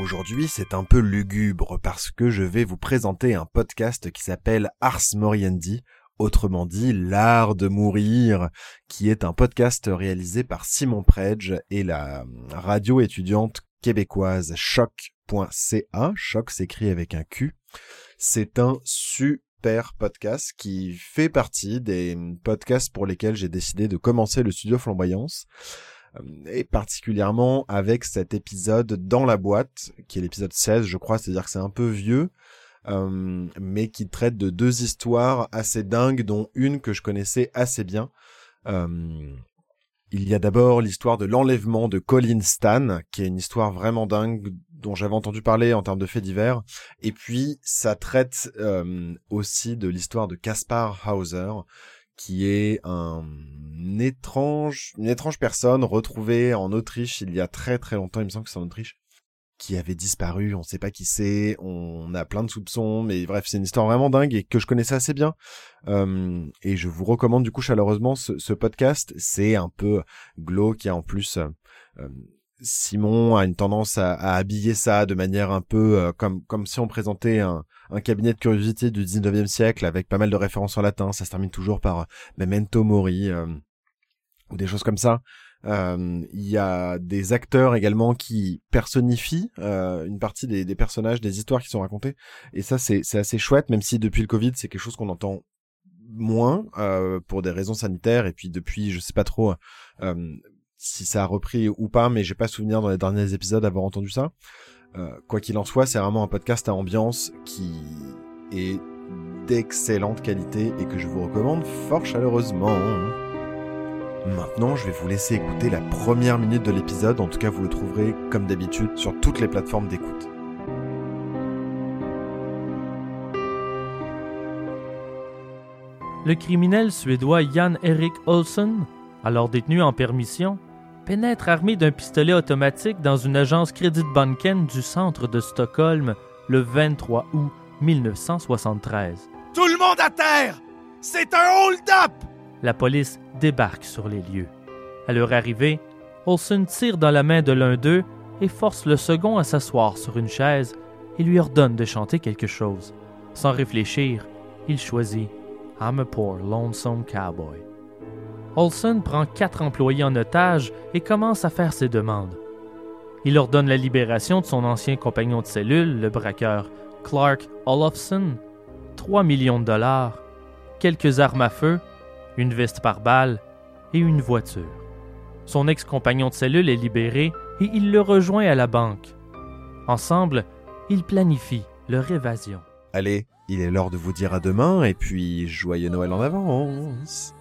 Aujourd'hui, c'est un peu lugubre parce que je vais vous présenter un podcast qui s'appelle Ars Moriendi, autrement dit L'Art de Mourir, qui est un podcast réalisé par Simon Predge et la radio étudiante québécoise choc.ca. Choc s'écrit avec un Q. C'est un super podcast qui fait partie des podcasts pour lesquels j'ai décidé de commencer le studio Flamboyance. Euh, et particulièrement avec cet épisode dans la boîte, qui est l'épisode 16, je crois, c'est-à-dire que c'est un peu vieux, euh, mais qui traite de deux histoires assez dingues, dont une que je connaissais assez bien. Euh, il y a d'abord l'histoire de l'enlèvement de Colin Stan, qui est une histoire vraiment dingue dont j'avais entendu parler en termes de faits divers. Et puis, ça traite aussi de l'histoire de Caspar Hauser, qui est un étrange, une étrange personne retrouvée en Autriche il y a très très longtemps, il me semble que c'est en Autriche, qui avait disparu, on sait pas qui c'est, on a plein de soupçons, mais bref, c'est une histoire vraiment dingue et que je connaissais assez bien. Euh, et je vous recommande du coup chaleureusement ce, podcast, c'est un peu glauque et en plus... Euh, Simon a une tendance à, habiller ça de manière un peu euh, comme comme si on présentait un, cabinet de curiosité du 19e siècle avec pas mal de références en latin. Ça se termine toujours par euh, Memento Mori euh, ou des choses comme ça. Il y a des acteurs également qui personnifient une partie des, des, personnages, des histoires qui sont racontées. Et ça, c'est assez chouette, même si depuis le Covid, c'est quelque chose qu'on entend moins pour des raisons sanitaires. Et puis depuis, je sais pas trop si ça a repris ou pas, mais j'ai pas souvenir dans les derniers épisodes d'avoir entendu ça. Euh, quoi qu'il en soit, c'est vraiment un podcast à ambiance qui est d'excellente qualité et que je vous recommande fort chaleureusement. Maintenant, je vais vous laisser écouter la première minute de l'épisode. En tout cas, vous le trouverez comme d'habitude sur toutes les plateformes d'écoute. Le criminel suédois Jan Erik Olsson, alors détenu en permission, pénètre armé d'un pistolet automatique dans une agence Credit Banken du centre de Stockholm le 23 août 1973. Tout le monde à terre! C'est un hold-up! La police débarque sur les lieux. À leur arrivée, Olson tire dans la main de l'un d'eux et force le second à s'asseoir sur une chaise et lui ordonne de chanter quelque chose. Sans réfléchir, il choisit I'm a poor lonesome cowboy. Olson prend quatre employés en otage et commence à faire ses demandes. Il ordonne la libération de son ancien compagnon de cellule, le braqueur Clark Olofsson, 3 millions de dollars, quelques armes à feu, une veste par balle et une voiture. Son ex-compagnon de cellule est libéré et il le rejoint à la banque. Ensemble, ils planifient leur évasion. Allez, il est l'heure de vous dire à demain et puis joyeux Noël en avance.